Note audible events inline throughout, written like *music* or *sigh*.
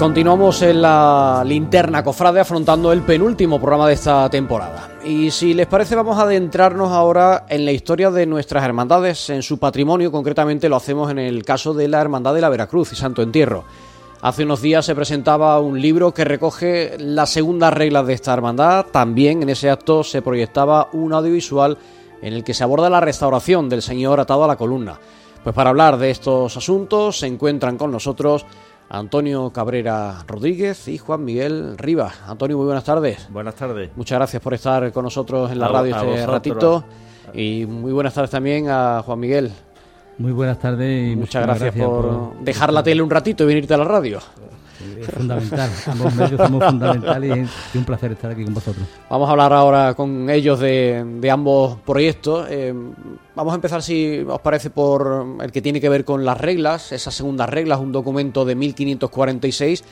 Continuamos en la linterna cofrade afrontando el penúltimo programa de esta temporada. Y si les parece vamos a adentrarnos ahora en la historia de nuestras hermandades, en su patrimonio, concretamente lo hacemos en el caso de la Hermandad de la Veracruz y Santo Entierro. Hace unos días se presentaba un libro que recoge las segundas reglas de esta hermandad. También en ese acto se proyectaba un audiovisual en el que se aborda la restauración del Señor atado a la columna. Pues para hablar de estos asuntos se encuentran con nosotros Antonio Cabrera Rodríguez y Juan Miguel Rivas. Antonio, muy buenas tardes. Buenas tardes. Muchas gracias por estar con nosotros en la radio este ratito. Y muy buenas tardes también a Juan Miguel. Muy buenas tardes y muchas gracias, por, dejar la tele un ratito y venirte a la radio. Es fundamental, ambos medios somos fundamentales y un placer estar aquí con vosotros. Vamos a hablar ahora con ellos de, ambos proyectos. Eh, vamos a empezar, si os parece, por el que tiene que ver con las reglas, esas segundas reglas, un documento de 1546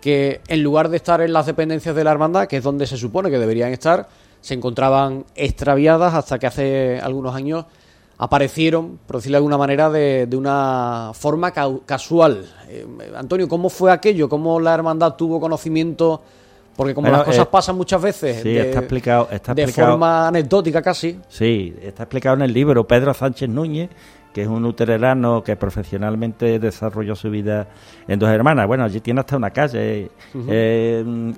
que en lugar de estar en las dependencias de la hermandad, que es donde se supone que deberían estar, se encontraban extraviadas hasta que hace algunos años aparecieron, por decirlo de alguna manera, de, una forma casual. Eh, Antonio, ¿cómo fue aquello? ¿Cómo la hermandad tuvo conocimiento? Porque como las cosas eh, pasan muchas veces de, está explicado, está de forma anecdótica casi. Sí, está explicado en el libro. Pedro Sánchez Núñez, que es un utererano que profesionalmente desarrolló su vida en dos hermanas. Bueno, allí tiene hasta una calle,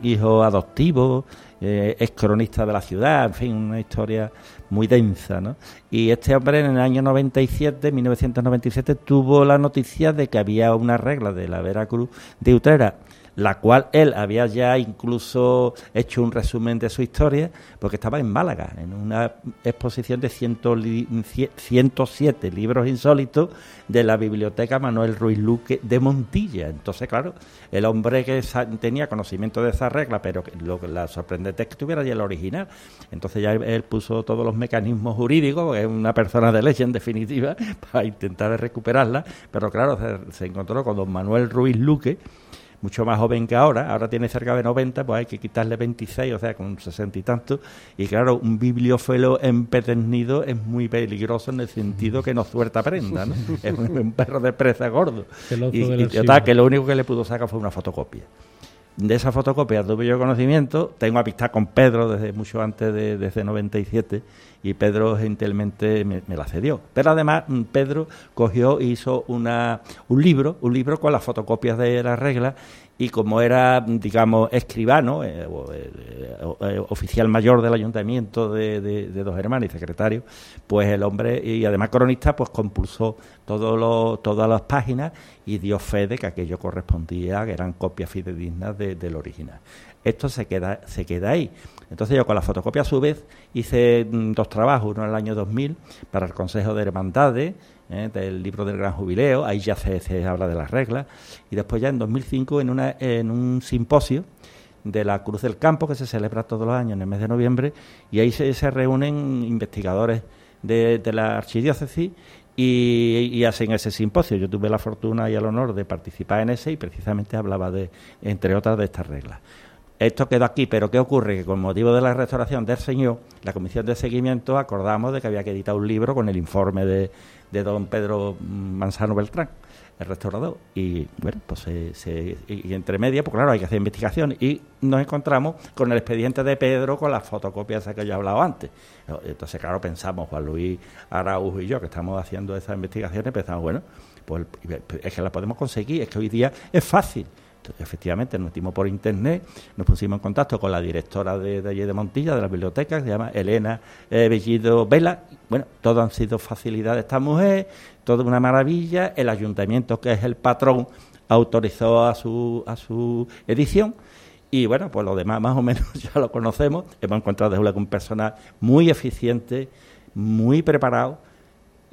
hijo adoptivo, eh, es cronista de la ciudad, en fin, una historia muy densa, ¿no? Y este hombre en el año 97, 1997, tuvo la noticia de que había una regla de la Veracruz de Utrera la cual él había ya incluso hecho un resumen de su historia, porque estaba en Málaga, en una exposición de 107 libros insólitos de la biblioteca Manuel Ruiz Luque de Montilla. Entonces, claro, el hombre que tenía conocimiento de esa regla, pero lo que la sorprendente es que tuviera ya el original. Entonces ya él, puso todos los mecanismos jurídicos, es una persona de ley en definitiva, *laughs* para intentar recuperarla, pero claro, se, se encontró con don Manuel Ruiz Luque, mucho más joven que ahora, ahora tiene cerca de 90, pues hay que quitarle 26, o sea, con 60 y tanto. Y claro, un bibliófilo empedernido es muy peligroso en el sentido que no suelta prenda, ¿no? *laughs* es un, perro de presa gordo. y, y que lo único que le pudo sacar fue una fotocopia de esa fotocopia tuve yo conocimiento, tengo amistad con Pedro desde mucho antes de desde 97 y Pedro gentilmente me, la cedió. Pero además mm, Pedro cogió e hizo una, un libro, un libro con las fotocopias de las reglas y como era, digamos, escribano, eh, eh, eh, oficial mayor del ayuntamiento de, Dos Hermanos y secretario, pues el hombre, y además cronista, pues compulsó todo todas las páginas y dio fe de que aquello correspondía, que eran copias fidedignas del original. Esto se queda, se queda ahí. Entonces yo con la fotocopia a su vez hice mm, dos trabajos, uno en el año 2000 para el Consejo de Hermandades, ¿eh? del libro del Gran Jubileo, ahí ya se, habla de las reglas, y después ya en 2005 en, una, en un simposio de la Cruz del Campo que se celebra todos los años en el mes de noviembre, y ahí se, reúnen investigadores de, la archidiócesis y, y, hacen ese simposio. Yo tuve la fortuna y el honor de participar en ese y precisamente hablaba de, entre otras, de estas reglas. Esto quedó aquí, pero ¿qué ocurre? Que con motivo de la restauración del Señor, la Comisión de Seguimiento acordamos de que había que editar un libro con el informe de, de don Pedro Manzano Beltrán, el restaurador. Y bueno, pues se, y entre medias, pues claro, hay que hacer investigación. Y nos encontramos con el expediente de Pedro con las fotocopias que yo he hablado antes. Entonces, claro, pensamos, Juan Luis Araújo y yo, que estamos haciendo esas investigaciones, pensamos, bueno, pues es que la podemos conseguir, es que hoy día es fácil efectivamente nos metimos por internet, nos pusimos en contacto con la directora de, de allí de Montilla, de la biblioteca, que se llama Elena eh, Bellido Vela. Bueno, todo han sido facilidades de esta mujer, toda una maravilla. El ayuntamiento, que es el patrón, autorizó a su, a su edición. Y bueno, pues lo demás más o menos *laughs* ya lo conocemos. Hemos encontrado desde un personal muy eficiente, muy preparado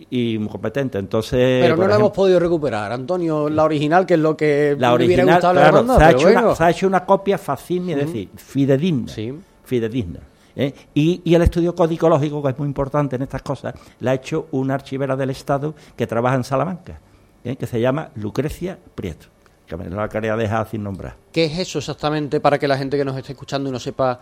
y muy competente. Entonces, pero no la hemos podido recuperar, Antonio, la original, que es lo que la original, claro, se, ha hecho una, se, ha hecho una, copia fácil, es decir, fidedigna. Sí. fidedigna. ¿eh? Y, y, el estudio codicológico, que es muy importante en estas cosas, la ha hecho una archivera del Estado que trabaja en Salamanca, ¿eh? que se llama Lucrecia Prieto, que me la quería dejar sin nombrar. ¿Qué es eso exactamente para que la gente que nos esté escuchando y no sepa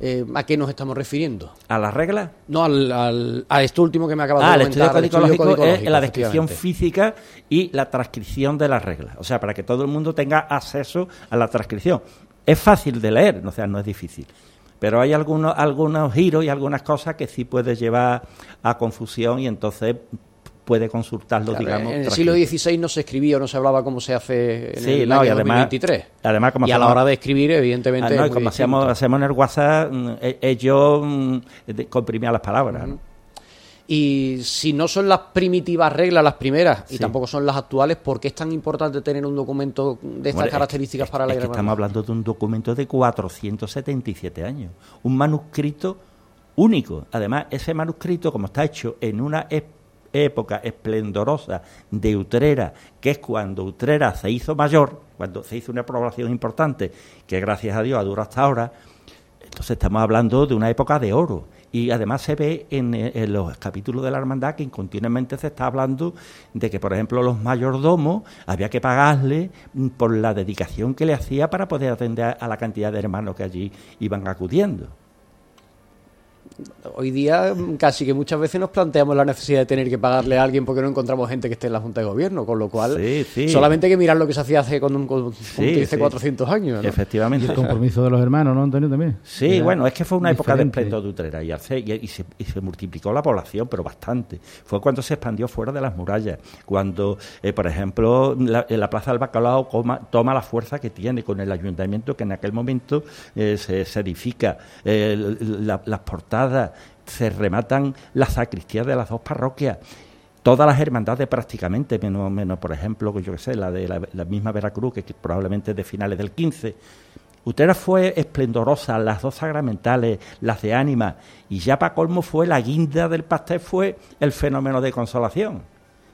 eh, ¿a qué nos estamos refiriendo? ¿A las reglas? No, al, al- a esto último que me acabas Ah, de el comentar. estudio al estudio codicológico es la descripción física y la transcripción de las reglas. O sea, para que todo el mundo tenga acceso a la transcripción. Es fácil de leer, o sea, no es difícil. Pero hay algunos, algunos giros y algunas cosas que sí puede llevar a confusión y entonces puede consultarlo, Claro, digamos. en el siglo. XVI no se escribía o no se hablaba como se hace en Sí, el no, año y además- 2023. además, como y a la hora de escribir, evidentemente. Ah, no, es y muy como hacemos, hacemos en el WhatsApp, mm, eh, yo mm, de- comprimía las palabras. Y si no son las primitivas reglas las primeras y tampoco son las actuales, ¿por qué es tan importante tener un documento de estas características es- para la es que estamos hablando de un documento de 477 años, un manuscrito único. Además, ese manuscrito, como está hecho en una época esplendorosa de Utrera, que es cuando Utrera se hizo mayor, cuando se hizo una población importante, que gracias a Dios ha durado hasta ahora, entonces estamos hablando de una época de oro. Y además se ve en, en los capítulos de la hermandad que continuamente se está hablando de que, por ejemplo, los mayordomos había que pagarle por la dedicación que le hacía para poder atender a la cantidad de hermanos que allí iban acudiendo. Hoy día mm, casi que muchas veces nos planteamos la necesidad de tener que pagarle a alguien porque no encontramos gente que esté en la Junta de Gobierno, con lo cual Sí, sí. solamente hay que mirar lo que se hacía hace, con, con, con- Sí, hace sí. 400 años. ¿no? Y Efectivamente. el compromiso de los hermanos, ¿no, Antonio? También. Sí, Era bueno, es que fue una época de esplendor de Utrera y, hace- y- y se, y se multiplicó la población, pero bastante. Fue cuando se expandió fuera de las murallas, cuando, eh, por ejemplo, la, eh, la Plaza del Bacalao coma- toma la fuerza que tiene con el ayuntamiento que en aquel momento eh, se, se edifica, eh, la- las portadas, se rematan las sacristías de las dos parroquias. Todas las hermandades prácticamente, menos, menos por ejemplo, yo que sé, la de la, misma Veracruz, que probablemente es de finales del 15, Utrera fue esplendorosa, las dos sagramentales, las de ánima, y ya para colmo fue la guinda del pastel, fue el fenómeno de consolación.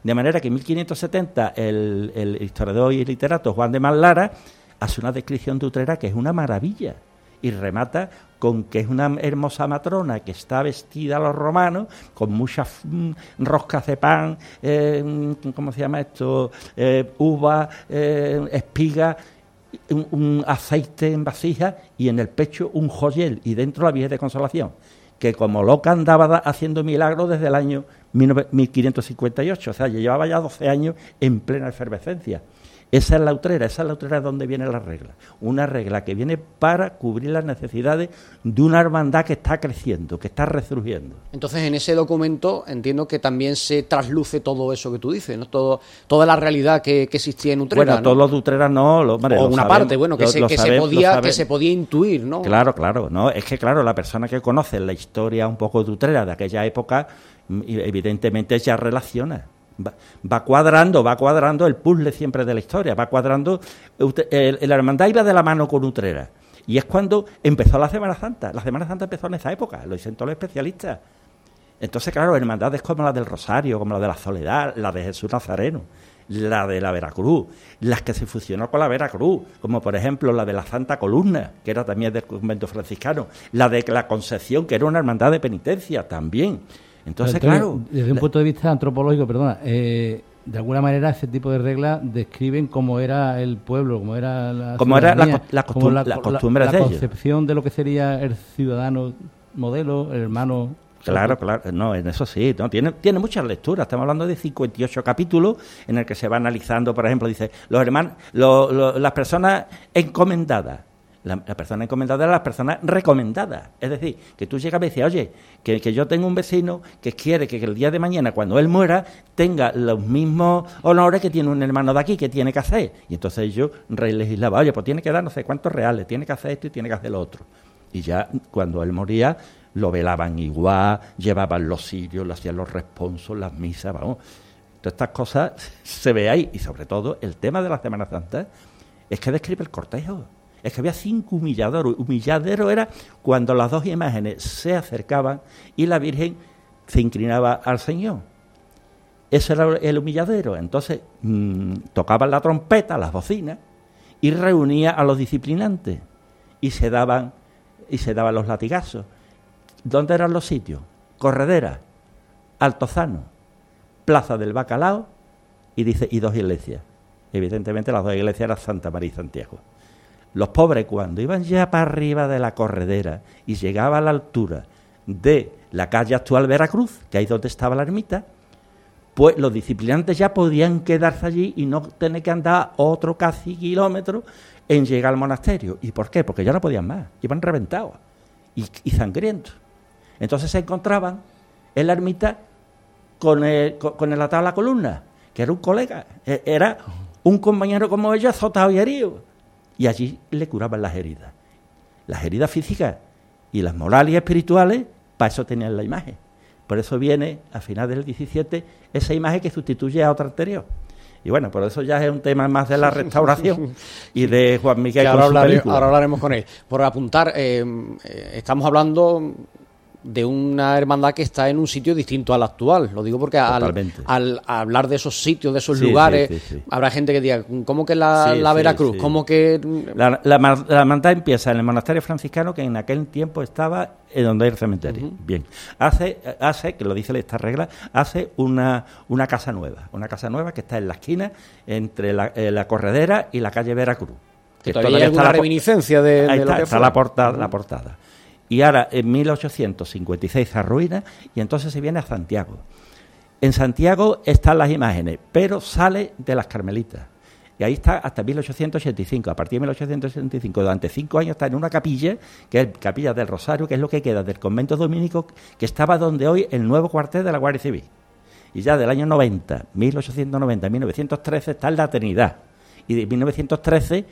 De manera que en 1570 el, el historiador y literato Juan de Mallara hace una descripción de Utrera que es una maravilla y remata con que es una hermosa matrona que está vestida a los romanos con muchas mm, roscas de pan, eh, mm, ¿cómo se llama esto? Eh, uva, eh, espiga, un, aceite en vasija y en el pecho un joyel y dentro la Virgen de Consolación, que como loca andaba da- haciendo milagros desde el año 19- 1558, o sea, llevaba ya 12 años en plena efervescencia. Esa es la utrera, esa es la utrera donde viene la regla. Una regla que viene para cubrir las necesidades de una hermandad que está creciendo, que está resurgiendo. Entonces, en ese documento entiendo que también se trasluce todo eso que tú dices, ¿no? Todo, toda la realidad que, que existía en Utrera. bueno, ¿no? todos los de Utrera no, lo, hombre, o lo una sabemos, parte, bueno, que, lo- se, que, se sabemos, podía, que se podía intuir, ¿no? Claro, claro, no, es que claro, la persona que conoce la historia un poco de Utrera de aquella época, mm, evidentemente ya relaciona. Va, cuadrando, va cuadrando el puzzle siempre de la historia, va cuadrando. La hermandad iba de la mano con Utrera. Y es cuando empezó la Semana Santa. La Semana Santa empezó en esa época, lo dicen todos los especialistas. Entonces, claro, hermandades como la del Rosario, como la de la Soledad, la de Jesús Nazareno, la de la Veracruz, las que se fusionó con la Veracruz, como por ejemplo la de la Santa Columna, que era también del convento franciscano, la de la Concepción, que era una hermandad de penitencia también. Entonces, Antonio, claro, Desde un punto de vista antropológico, perdona, eh, de alguna manera ese tipo de reglas describen cómo era el pueblo, cómo era la era la costum- costumbres ellos. concepción de lo que sería el ciudadano modelo, el hermano. Claro, claro, no, en eso sí, no, tiene, tiene muchas lecturas, estamos hablando de 58 capítulos en el que se va analizando, por ejemplo, dice, los hermanos, lo- lo- las personas encomendadas, la, persona encomendada es la persona recomendada, es decir, que tú llegas y dices, oye, que, que yo tengo un vecino que quiere que, el día de mañana, cuando él muera, tenga los mismos honores que tiene un hermano de aquí, que tiene que hacer, y entonces yo legislaba, oye, pues tiene que dar no sé cuántos reales, tiene que hacer esto y tiene que hacer lo otro. Y ya cuando él moría, lo velaban igual, llevaban los sirios, le hacían los responsos, las misas, vamos. Todas estas cosas se ve ahí. Y sobre todo, el tema de la Semana Santa es que describe el cortejo. Es que había cinco humilladeros. Humilladero era cuando las dos imágenes se acercaban y la Virgen se inclinaba al Señor. Ese era el humilladero. Entonces mm, tocaban la trompeta, las bocinas, y reunía a los disciplinantes y se daban y se daban los latigazos. ¿Dónde eran los sitios? Corredera, Altozano, Plaza del Bacalao y dos iglesias. Evidentemente las dos iglesias eran Santa María y Santiago. Los pobres cuando iban ya para arriba de la corredera y llegaba a la altura de la calle actual Veracruz, que ahí donde estaba la ermita, pues los disciplinantes ya podían quedarse allí y no tener que andar otro casi kilómetro en llegar al monasterio. ¿Y por qué? Porque ya no podían más, iban reventados y, sangrientos. Entonces se encontraban en la ermita con el, con, el atado a la columna, que era un colega, e, era un compañero como ellos azotado y herido. Y allí le curaban las heridas. Las heridas físicas y las morales y espirituales, para eso tenían la imagen. Por eso viene, a final del 17, esa imagen que sustituye a otra anterior. Y bueno, por eso ya es un tema más de la *laughs* restauración y de Juan Miguel. ahora, ahora, hablaremos con él. Por apuntar, eh, eh, estamos hablando de una hermandad que está en un sitio distinto al actual. Lo digo porque al, hablar de esos sitios, de esos lugares, habrá gente que diga, ¿cómo que la, Veracruz? ¿Cómo que...? La, la, hermandad empieza en el monasterio franciscano que en aquel tiempo estaba en donde hay el cementerio. Bien. Hace, hace, que lo dice esta regla, hace una, una casa nueva. Una casa nueva que está en la esquina entre la, eh, corredera y la calle Veracruz. Que, todavía, hay alguna reminiscencia de, de está, está la portada. La portada y ahora en 1856 se arruina y entonces se viene a Santiago. En Santiago están las imágenes, pero sale de las Carmelitas. Y ahí está hasta 1885. A partir de 1885, durante cinco años, está en una capilla, que es Capilla del Rosario, que es lo que queda del convento dominico, que estaba donde hoy el nuevo cuartel de la Guardia Civil. Y ya del año 90, 1890, 1913, está en la Trinidad. Y de 1913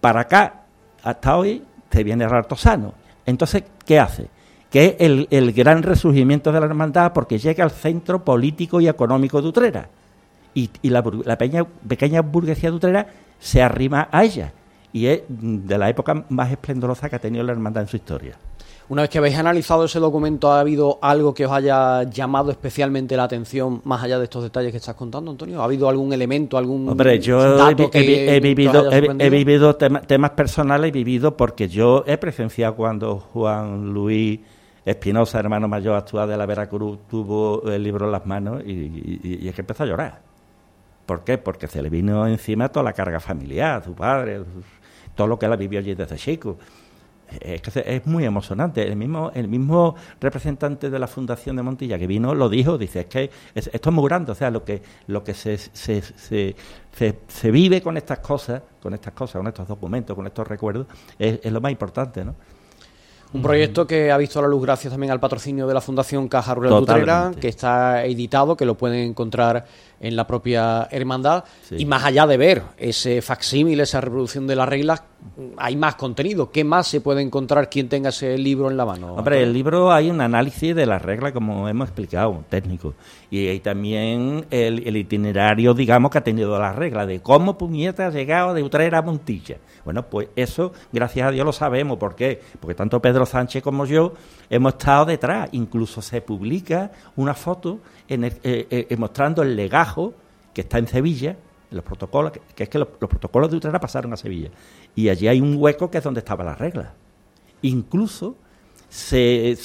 para acá, hasta hoy, se viene Rartosano. Entonces, ¿qué hace? Que es el, gran resurgimiento de la hermandad porque llega al centro político y económico de Utrera. Y, la, pequeña burguesía de Utrera se arrima a ella. Y es de la época más esplendorosa que ha tenido la hermandad en su historia. Una vez que habéis analizado ese documento, ¿ha habido algo que os haya llamado especialmente la atención, más allá de estos detalles que estás contando, Antonio? ¿Ha habido algún elemento, algún Hombre, yo he, vivido, he, vivido temas personales, he vivido porque yo he presenciado cuando Juan Luis Espinosa, hermano mayor actual de la Veracruz, tuvo el libro en las manos y, es que empezó a llorar. ¿Por qué? Porque se le vino encima toda la carga familiar, su padre, todo lo que él vivió allí desde chico es que es muy emocionante. El mismo, el mismo representante de la Fundación de Montilla que vino lo dijo, dice, es que esto es muy grande, o sea, lo que, lo que se, se, se, se, vive con estas cosas, con estas cosas, con estos documentos, con estos recuerdos, es, es lo más importante, ¿no? Un proyecto que ha visto la luz gracias también al patrocinio de la Fundación Caja Rural Utrera, que está editado, que lo pueden encontrar en la propia hermandad. Y más allá de ver ese facsímil, esa reproducción de las reglas, hay más contenido. ¿Qué más se puede encontrar quien tenga ese libro en la mano? Hombre, el libro hay un análisis de las reglas, como hemos explicado, técnico. Y hay también el, itinerario, digamos, que ha tenido las reglas de cómo Puñeta ha llegado de Utrera a Montilla. Bueno, pues eso, gracias a Dios, lo sabemos. ¿Por qué? Porque tanto Pedro Sánchez como yo hemos estado detrás. Incluso se publica una foto en eh, eh, mostrando el legajo que está en Sevilla, los protocolos, que, es que los, protocolos de Utrera pasaron a Sevilla. Y allí hay un hueco que es donde estaba la regla. Incluso se,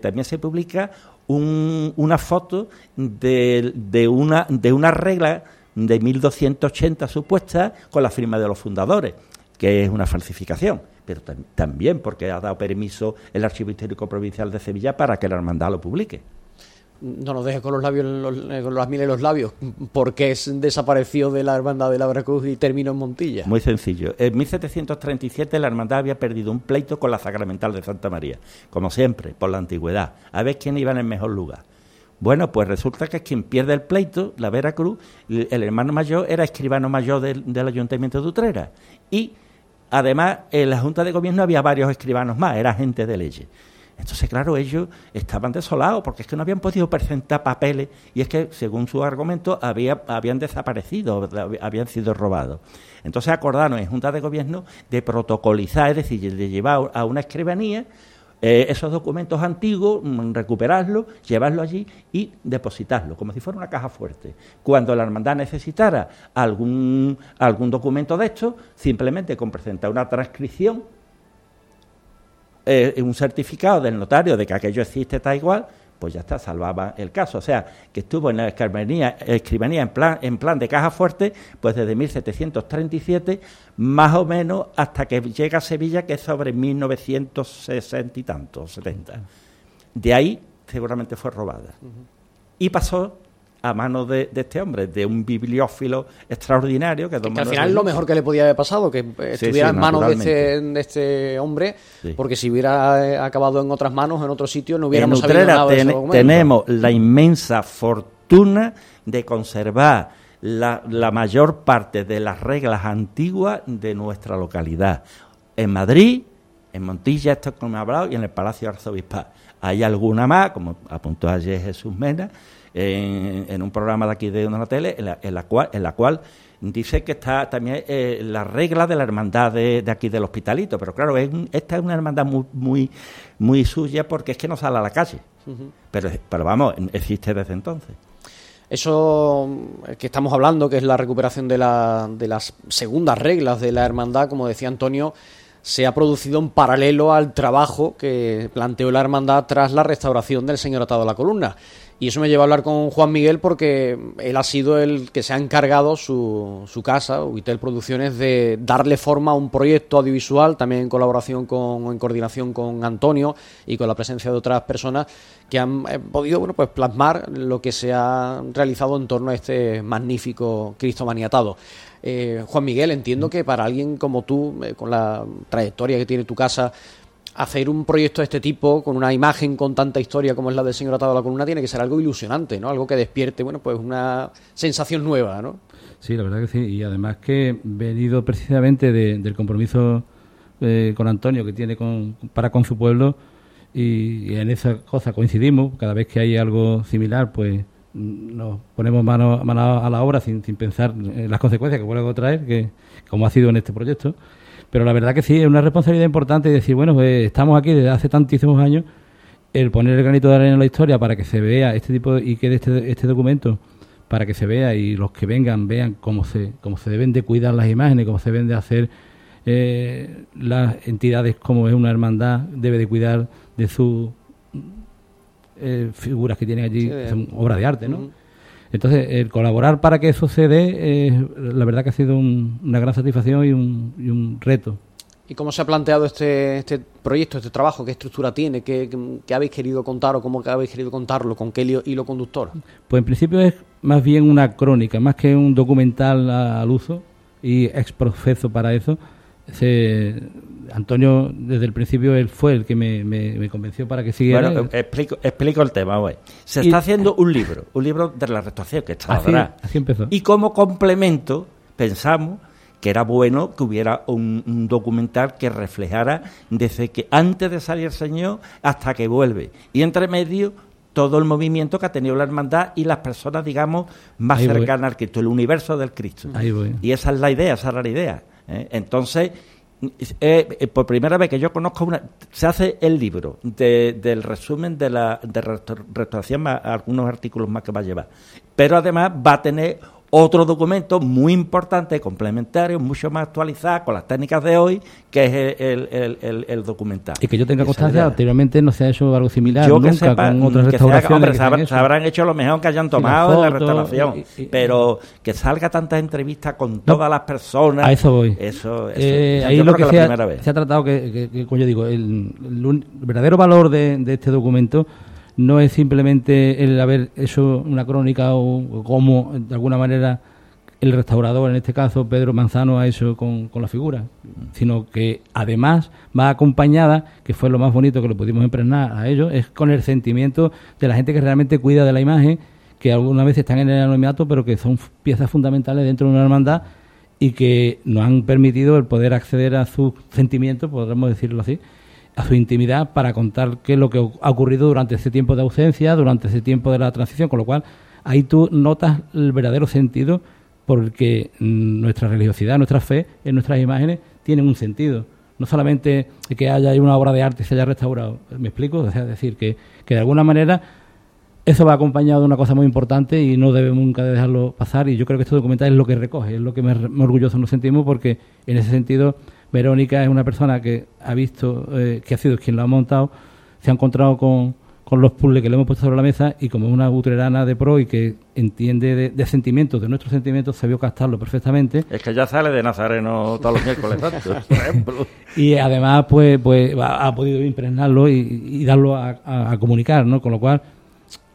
también se publica una foto de, de, una, de una regla de 1280 supuesta con la firma de los fundadores, que es una falsificación, pero también porque ha dado permiso el Archivo Histórico Provincial de Sevilla para que la hermandad lo publique no nos deje con los labios, eh, con las miles los labios, porque es desapareció de la hermandad de la Veracruz y terminó en Montilla. Muy sencillo. En 1737 la hermandad había perdido un pleito con la Sacramental de Santa María, como siempre, por la antigüedad. A ver quién iba en el mejor lugar. Bueno, pues resulta que quien pierde el pleito, la Veracruz, el hermano mayor era escribano mayor del, del Ayuntamiento de Utrera. Y además en la Junta de Gobierno había varios escribanos más, era gente de leyes. Entonces, claro, ellos estaban desolados porque es que no habían podido presentar papeles y es que, según su argumento, había, habían desaparecido, habían sido robados. Entonces acordaron en Junta de Gobierno de protocolizar, es decir, de llevar a una escribanía eh, esos documentos antiguos, mm, recuperarlos, llevarlos allí y depositarlos, como si fuera una caja fuerte. Cuando la hermandad necesitara algún, algún documento de esto, simplemente con presentar una transcripción eh, un certificado del notario de que aquello existe tal igual, pues ya está, salvaba el caso. O sea, que estuvo en la escribanía, escribanía en, plan, en plan de caja fuerte, pues desde 1737, más o menos hasta que llega a Sevilla, que es sobre 1960 y tanto, 70. De ahí seguramente fue robada. Y pasó a manos de, este hombre, de un bibliófilo extraordinario. Que, al final es lo mejor que le podía haber pasado, que estuviera en manos de este, este hombre, porque si hubiera eh, acabado en otras manos, en otro sitio, no hubiéramos sabido nada de Tenemos la inmensa fortuna de conservar la, la mayor parte de las reglas antiguas de nuestra localidad. En Madrid, en Montilla, esto como he hablado, y en el Palacio Arzobispal. Hay alguna más, como apuntó ayer Jesús Mena, en, un programa de aquí de una tele, en la, cual, en la cual dice que está también eh, la regla de la hermandad de, aquí del hospitalito, pero claro, esta es una hermandad muy, muy, muy suya porque es que no sale a la calle, pero, pero vamos, existe desde entonces. Eso que estamos hablando, que es la recuperación de, la, de las segundas reglas de la hermandad, como decía Antonio, se ha producido en paralelo al trabajo que planteó la hermandad tras la restauración del señor atado a la columna. Y eso me lleva a hablar con Juan Miguel porque él ha sido el que se ha encargado su, su casa, Uitel Producciones, de darle forma a un proyecto audiovisual, también en colaboración con, en coordinación con Antonio y con la presencia de otras personas que han eh, podido bueno, pues plasmar lo que se ha realizado en torno a este magnífico Cristo maniatado. Eh, Juan Miguel, entiendo que para alguien como tú, eh, con la trayectoria que tiene tu casa, hacer un proyecto de este tipo con una imagen con tanta historia como es la del señor atado a la columna tiene que ser algo ilusionante, ¿no? Algo que despierte, bueno, pues una sensación nueva, ¿no? Sí, la verdad que sí. Y además que venido precisamente del compromiso eh, con Antonio que tiene con, para con su pueblo y, en esa cosa coincidimos. Cada vez que hay algo similar, pues nos ponemos mano, a la obra sin, pensar en las consecuencias que puede traer, que como ha sido en este proyecto. Pero la verdad que sí, es una responsabilidad importante decir, bueno, pues estamos aquí desde hace tantísimos años, el poner el granito de arena en la historia para que se vea este tipo y quede este, este documento para que se vea y los que vengan vean cómo se, cómo se deben de cuidar las imágenes, cómo se deben de hacer eh, las entidades como es una hermandad, debe de cuidar de sus eh, figuras que tienen allí, son obras de arte, ¿no? Entonces, el colaborar para que eso se dé, la verdad que ha sido una gran satisfacción y un, y un, reto. ¿Y cómo se ha planteado este, este proyecto, este trabajo? ¿Qué estructura tiene? ¿Qué, habéis querido contar o cómo habéis querido contarlo? ¿Con qué hilo conductor? Pues en principio es más bien una crónica, más que un documental al uso y ex para eso Antonio, desde el principio, él fue el que me, convenció para que siguiera. Bueno, explico, explico el tema, güey. Se está haciendo un libro, un libro de la restauración que está así, así empezó. Y como complemento, pensamos que era bueno que hubiera un, documental que reflejara desde que antes de salir el Señor hasta que vuelve. Y entre medio todo el movimiento que ha tenido la hermandad y las personas, digamos, más cercanas al Cristo, el universo del Cristo. Y esa es la idea, esa era la idea. ¿Eh? Entonces, eh, eh, por primera vez que yo conozco una, se hace el libro del resumen de la de restauración, algunos artículos más que va a llevar. Pero además va a tener otro documento muy importante, complementario, mucho más actualizado con las técnicas de hoy, que es el, el, documental. Y que yo tenga constancia, anteriormente no se ha hecho algo similar yo nunca que con otras restauraciones. se, habrán hecho lo mejor que hayan tomado en la restauración, pero que salga tantas entrevistas con todas las personas. A eso voy. Eso, eh, ahí lo que, se, ha, se, ha, tratado, que, como yo digo, el, verdadero valor de, de este documento no es simplemente el haber hecho una crónica o, como de alguna manera el restaurador, en este caso Pedro Manzano, ha hecho con, la figura, sino que además va acompañada, que fue lo más bonito que lo pudimos impregnar a ellos, es con el sentimiento de la gente que realmente cuida de la imagen, que algunas veces están en el anonimato, pero que son piezas fundamentales dentro de una hermandad y que nos han permitido el poder acceder a sus sentimientos, podríamos decirlo así, a su intimidad para contar qué es lo que ha ocurrido durante ese tiempo de ausencia, durante ese tiempo de la transición, con lo cual ahí tú notas el verdadero sentido porque nuestra religiosidad, nuestra fe en nuestras imágenes tienen un sentido. No solamente que haya una obra de arte y se haya restaurado, ¿me explico? O sea, es decir, que, que de alguna manera eso va acompañado de una cosa muy importante y no debemos nunca dejarlo pasar y yo creo que este documental es lo que recoge, es lo que me, orgulloso nos sentimos porque en ese sentido Verónica es una persona que ha visto, eh, que ha sido quien lo ha montado, se ha encontrado con, con los puzzles que le hemos puesto sobre la mesa y como una utrerana de pro y que entiende de, sentimientos, de nuestros sentimientos, se vio captarlo perfectamente. Es que ya sale de Nazareno todos los miércoles, *laughs* por ejemplo. Y además, pues, pues ha, podido impregnarlo y, darlo a, comunicar, ¿no? Con lo cual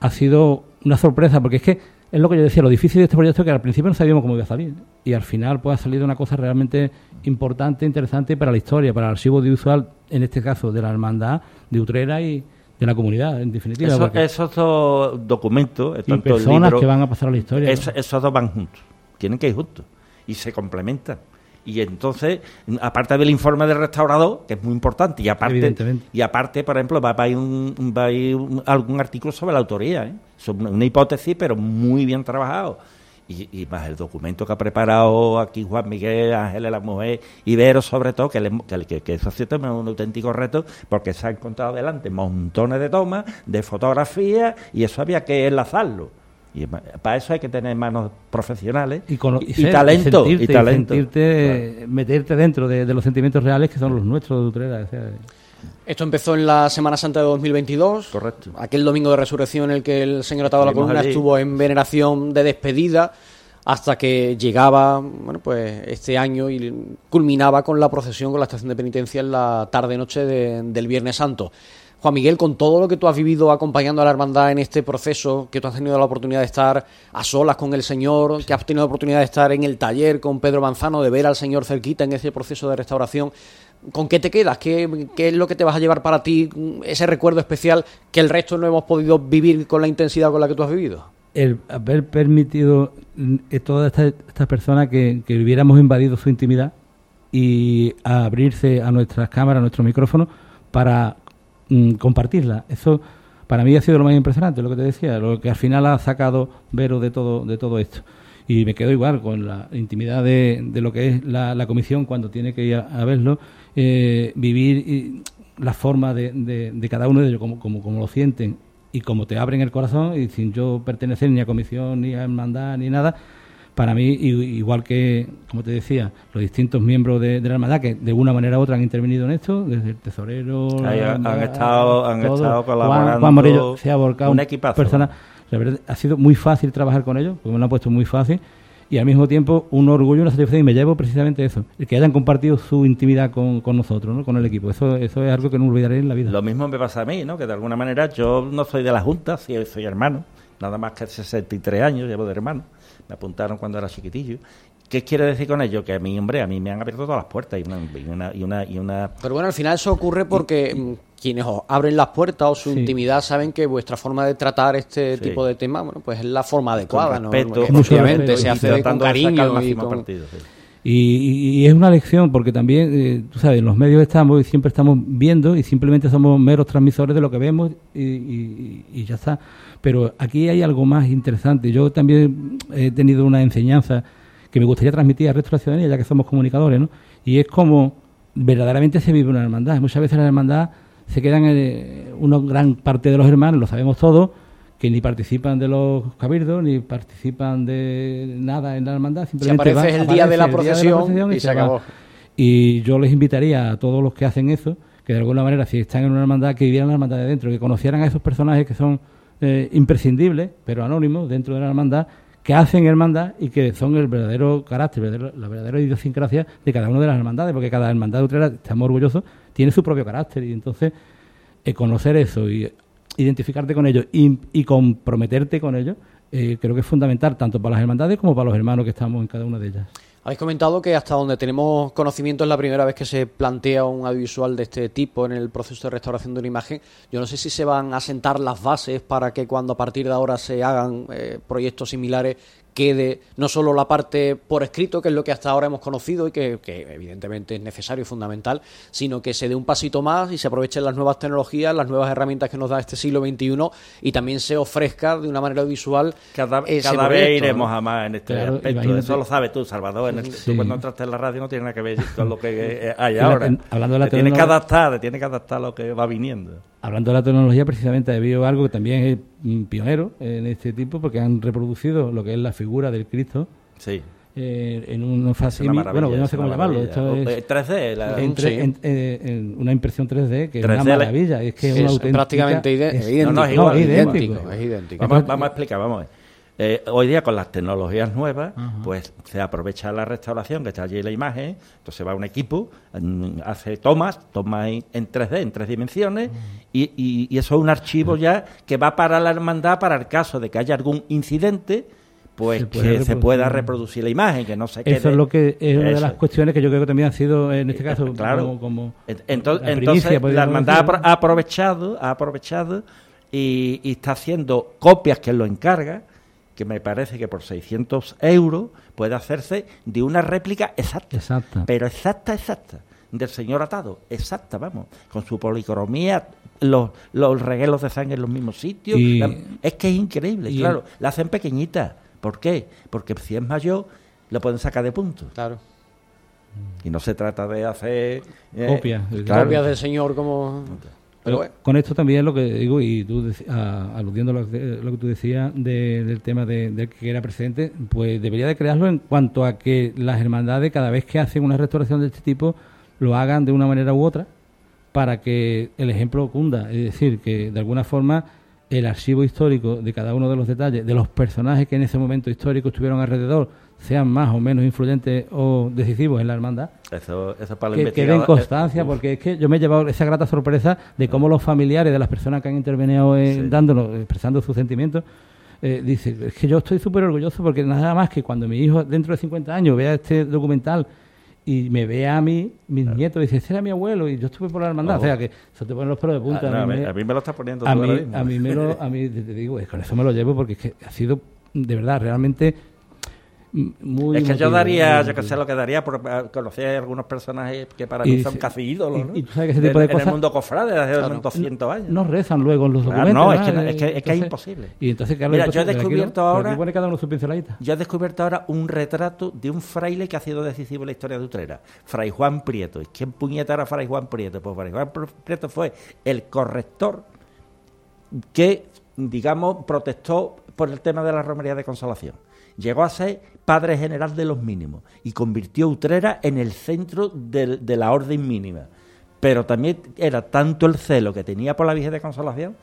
ha sido una sorpresa, porque es que es lo que yo decía, lo difícil de este proyecto es que al principio no sabíamos cómo iba a salir y al final pues ha salido una cosa realmente importante, interesante para la historia, para el archivo audiovisual, en este caso de la hermandad de Utrera y, de la comunidad, en definitiva. esos dos documentos, y personas que van a pasar a la historia. Esos dos van juntos, tienen que ir juntos y se complementan. Y entonces, aparte del informe del restaurador, que es muy importante, y aparte, y aparte por ejemplo, va, a ir, un, va a ir algún artículo sobre la autoría, ¿eh? sobre una hipótesis, pero muy bien trabajado y, más el documento que ha preparado aquí Juan Miguel, Ángeles, la mujer, Ibero sobre todo, que, que, que, eso es un auténtico reto porque se ha encontrado delante montones de tomas, de fotografías y eso había que enlazarlo. Y para eso hay que tener manos profesionales y, talento. Y, talento. meterte dentro de, los sentimientos reales que son los nuestros de Utrera. esto empezó en la Semana Santa de 2022. Correcto. Aquel domingo de resurrección en el que el señor Atado de la Columna estuvo en veneración de despedida hasta que llegaba, bueno, pues este año y culminaba con la procesión con la estación de penitencia en la tarde-noche del Viernes Santo. Juan Miguel, con todo lo que tú has vivido acompañando a la hermandad en este proceso, que tú has tenido la oportunidad de estar a solas con el Señor, que has tenido la oportunidad de estar en el taller con Pedro Manzano, de ver al Señor cerquita en ese proceso de restauración, ¿Con qué te quedas? ¿Qué, es lo que te vas a llevar para ti, ese recuerdo especial que el resto no hemos podido vivir con la intensidad con la que tú has vivido? El haber permitido a eh, todas estas personas que, hubiéramos invadido su intimidad y abrirse a nuestras cámaras, a nuestros micrófonos, para mm, compartirla. Eso para mí ha sido lo más impresionante, lo que te decía, lo que al final ha sacado Vero de todo, de todo esto y me quedo igual con la intimidad de, de lo que es la, comisión cuando tiene que ir a, verlo, eh, vivir la forma de, de, cada uno de ellos, como, como, como lo sienten y como te abren el corazón y sin yo pertenecer ni a comisión, ni a hermandad, ni nada, para mí, igual que, como te decía, los distintos miembros de, la hermandad que de una manera u otra han intervenido en esto, desde el tesorero, han, estado, han estado colaborando. Juan, Juan se ha volcado. Un equipazo. Persona, la verdad, ha sido muy fácil trabajar con ellos, porque me lo han puesto muy fácil. Y al mismo tiempo un orgullo una satisfacción y me llevo precisamente eso, el que hayan compartido su intimidad con, con nosotros, ¿no? con el equipo. Eso, eso es algo que no olvidaré en la vida. Lo mismo me pasa a mí, ¿no? que de alguna manera yo no soy de la Junta, sí, soy hermano, nada más que 63 años llevo de hermano, me apuntaron cuando era chiquitillo. ¿Qué quiere decir con ello? Que a mí, hombre, a mí me han abierto todas las puertas y una, y una, y una, Pero bueno, al final eso ocurre porque mm, quienes os abren las puertas o su intimidad saben que vuestra forma de tratar este tipo de temas, bueno, pues es la forma adecuada, ¿no? Obviamente, se hace con cariño y con... Partido, y, es una lección porque también, eh, tú sabes, los medios estamos y siempre estamos viendo y simplemente somos meros transmisores de lo que vemos y, y, ya está. Pero aquí hay algo más interesante. Yo también he tenido una enseñanza que me gustaría transmitir al resto de la ciudadanía, ya que somos comunicadores, ¿no? Y es como verdaderamente se vive una hermandad. Muchas veces la hermandad se quedan en eh, una gran parte de los hermanos, lo sabemos todos, que ni participan de los cabildos, ni participan de nada en la hermandad. Simplemente aparece el, día de la procesión y, se, acabó. Y yo les invitaría a todos los que hacen eso, que de alguna manera, si están en una hermandad, que vivieran la hermandad de dentro, que conocieran a esos personajes que son eh, imprescindibles, pero anónimos, dentro de la hermandad, que hacen hermandad y que son el verdadero carácter, la verdadera idiosincrasia de cada una de las hermandades, porque cada hermandad de Utrera, estamos orgullosos, tiene su propio carácter y entonces eh, conocer eso y identificarte con ellos y, comprometerte con ellos, eh, creo que es fundamental tanto para las hermandades como para los hermanos que estamos en cada una de ellas. Habéis comentado que hasta donde tenemos conocimiento es la primera vez que se plantea un audiovisual de este tipo en el proceso de restauración de una imagen. Yo no sé si se van a sentar las bases para que cuando a partir de ahora se hagan eh, proyectos similares quede no solo la parte por escrito, que es lo que hasta ahora hemos conocido y que, evidentemente es necesario y fundamental, sino que se dé un pasito más y se aprovechen las nuevas tecnologías, las nuevas herramientas que nos da este siglo XXI y también se ofrezca de una manera visual. Cada, cada vez iremos a más en este aspecto. Eso lo sabes tú, Salvador. En Tú cuando entraste en la radio no tiene nada que ver con lo que *laughs* hay ahora. hablando de la tienes que adaptar, tiene que adaptar lo que va viniendo. Hablando de la tecnología, precisamente ha habido algo que también es pionero en este tipo, porque han reproducido lo que es la figura del Cristo. Sí. eh, en un facsimile, bueno, no sé cómo llamarlo, esto es 3D, en, una impresión 3D que es una maravilla, es que es, prácticamente idéntico, no, es idéntico, es idéntico. Vamos, vamos, a explicar, vamos a ver. Eh, hoy día con las tecnologías nuevas, pues se aprovecha la restauración, que está allí la imagen, entonces va un equipo, hace tomas, tomas en 3D, en tres dimensiones, y, y, eso es un archivo ya que va para la hermandad para el caso de que haya algún incidente, pues que se pueda reproducir. la imagen, que no se quede. Eso es lo que es una de las cuestiones que yo creo que también ha sido en este caso *laughs* claro. como, entonces, la, entonces, la hermandad ha aprovechado, ha aprovechado y, y, está haciendo copias que lo encarga que me parece que por 600 euros puede hacerse de una réplica exacta. Exacta. Pero exacta, exacta. Del señor atado. Exacta, vamos. Con su policromía, los, los reguelos de sangre en los mismos sitios. es que es increíble, claro. La hacen pequeñita. ¿Por qué? Porque si es mayor, lo pueden sacar de punto. Claro. Y no se trata de hacer... Eh, copias. Copias del señor como... Pero con esto también lo que digo, y tú aludiendo a lo, que tú decías del tema de, que era precedente, pues debería de crearlo en cuanto a que las hermandades cada vez que hacen una restauración de este tipo lo hagan de una manera u otra para que el ejemplo cunda, es decir, que de alguna forma el archivo histórico de cada uno de los detalles, de los personajes que en ese momento histórico estuvieron alrededor, sean más o menos influyentes o decisivos en la hermandad. Eso, eso para que, que den constancia, porque es que yo me he llevado esa grata sorpresa de cómo los familiares de las personas que han intervenido dándolo, expresando sus sentimientos, eh, dice, es que yo estoy súper orgulloso porque nada más que cuando mi hijo dentro de 50 años vea este documental y me vea a mí, mis nietos, dice, ese era mi abuelo y yo estuve por la hermandad. O sea que eso te pone los pelos de punta. Ah, a, mí me, lo está poniendo a mí, a mí me lo, a mí *laughs* te digo, con eso me lo llevo porque es que ha sido de verdad realmente es que yo daría, yo que sé lo que daría por eh, conocer algunos personajes que para mí son casi ídolos, ¿no? Y, tú sabes que ese tipo de, cosas, en el mundo cofrade desde hace 200 años. No rezan luego en los documentos. no, es que, es que, es, que es imposible. Y entonces, Mira, yo he descubierto ahora... cada uno su pinceladita. Yo he descubierto ahora un retrato de un fraile que ha sido decisivo en la historia de Utrera. Fray Juan Prieto. ¿Y quién puñeta era Fray Juan Prieto? Pues Fray Juan Prieto fue el corrector que, digamos, protestó por el tema de la romería de consolación llegó a ser padre general de los mínimos y convirtió Utrera en el centro de, la orden mínima. Pero también era tanto el celo que tenía por la Virgen de Consolación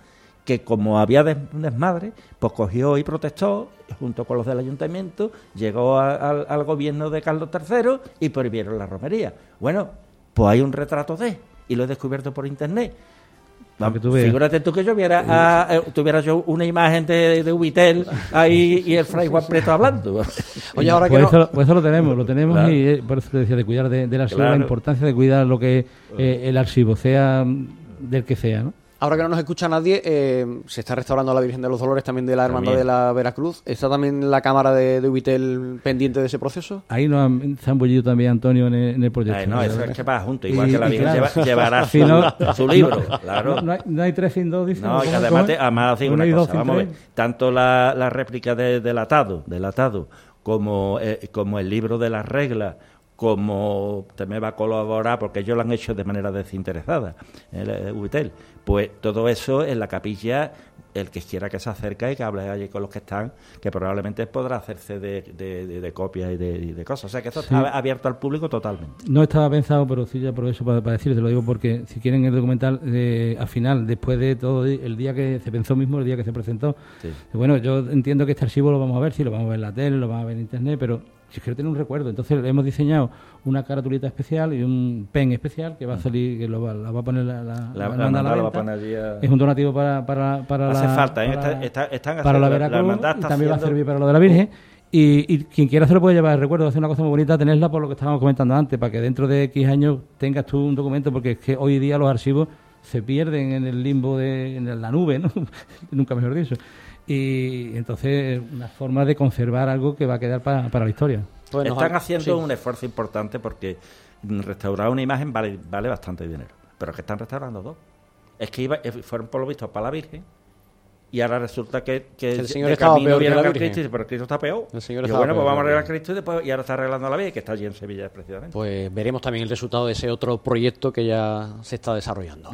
que como había desmadre, pues cogió y protestó junto con los del ayuntamiento, llegó al gobierno de Carlos III y prohibieron la romería. Bueno, pues hay un retrato de, y lo he descubierto por internet, Figúrate tú que yo viera eh, tuviera yo una imagen de, de Ubitel ahí y el Fray Juan Preto hablando. *laughs* Oye, ahora pues que eso, pues eso lo tenemos, lo tenemos y eh, por eso te decía de cuidar de, del archivo, la importancia de cuidar lo que eh, el archivo, sea del que sea, ¿no? Ahora que no nos escucha nadie, eh, se está restaurando la Virgen de los Dolores también de la Hermandad de la Veracruz. ¿Está también la Cámara de, de Ubitel pendiente de ese proceso? Ahí nos han, se han bullido también Antonio en el, proyecto. no, eso es que va junto, igual que la Virgen llevará *laughs* su, libro. Claro. No, hay, tres sin dos, dice. No, y además, además una cosa, vamos a ver, tanto la, la réplica de, del atado, del atado como, eh, como el libro de las reglas como también va a colaborar, porque ellos lo han hecho de manera desinteresada, el, el UTEL, pues todo eso en la capilla, el que quiera que se acerque y que hable allí con los que están, que probablemente podrá hacerse de, de, copias y de, cosas. O sea que esto está abierto al público totalmente. No estaba pensado, pero sí ya por eso para, para decirles, lo digo porque si quieren el documental, eh, al final, después de todo, el día que se pensó mismo, el día que se presentó, bueno, yo entiendo que este archivo lo vamos a ver, sí, lo vamos a ver en la tele, lo vamos a ver en internet, pero si quiero tener un recuerdo. Entonces hemos diseñado una caratulita especial y un pen especial que va a salir, que lo va, la va a poner la, la, la, la, la va a poner allí Es un donativo para, para, para Hace la... falta, ¿eh? está, están para la Veracruz y también va a servir para lo de la Virgen. Y, y, quien quiera se lo puede llevar, recuerdo, hacer una cosa muy bonita, tenerla por lo que estábamos comentando antes, para que dentro de X años tengas tú un documento, porque es que hoy día los archivos se pierden en el limbo de en la nube, ¿no? *laughs* nunca mejor dicho. Y entonces una forma de conservar algo que va a quedar para, para la historia. Están haciendo un esfuerzo importante porque restaurar una imagen vale, vale bastante dinero. Pero es que están restaurando dos. Es que iba, eh, fueron por lo visto para la Virgen y ahora resulta que, que el Señor estaba peor que la. Cristo, pero Cristo está peor. El Señor y bueno, pues vamos a arreglar Cristo y, después, y ahora está arreglando a la Virgen, que está allí en Sevilla precisamente. Pues veremos también el resultado de ese otro proyecto que ya se está desarrollando.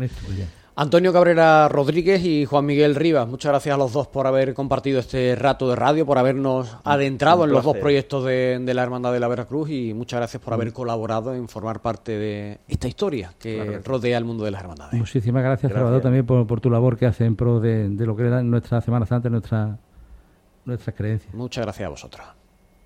Antonio Cabrera Rodríguez y Juan Miguel Rivas, muchas gracias a los dos por haber compartido este rato de radio, por habernos adentrado en los dos proyectos de, la Hermandad de la Veracruz y muchas gracias por haber mm. colaborado en formar parte de esta historia que rodea el mundo de las hermandades. Muchísimas gracias, Salvador, también por, tu labor que hace en pro de, lo que era nuestra Semana Santa, nuestra, nuestras creencias. Muchas gracias a vosotros.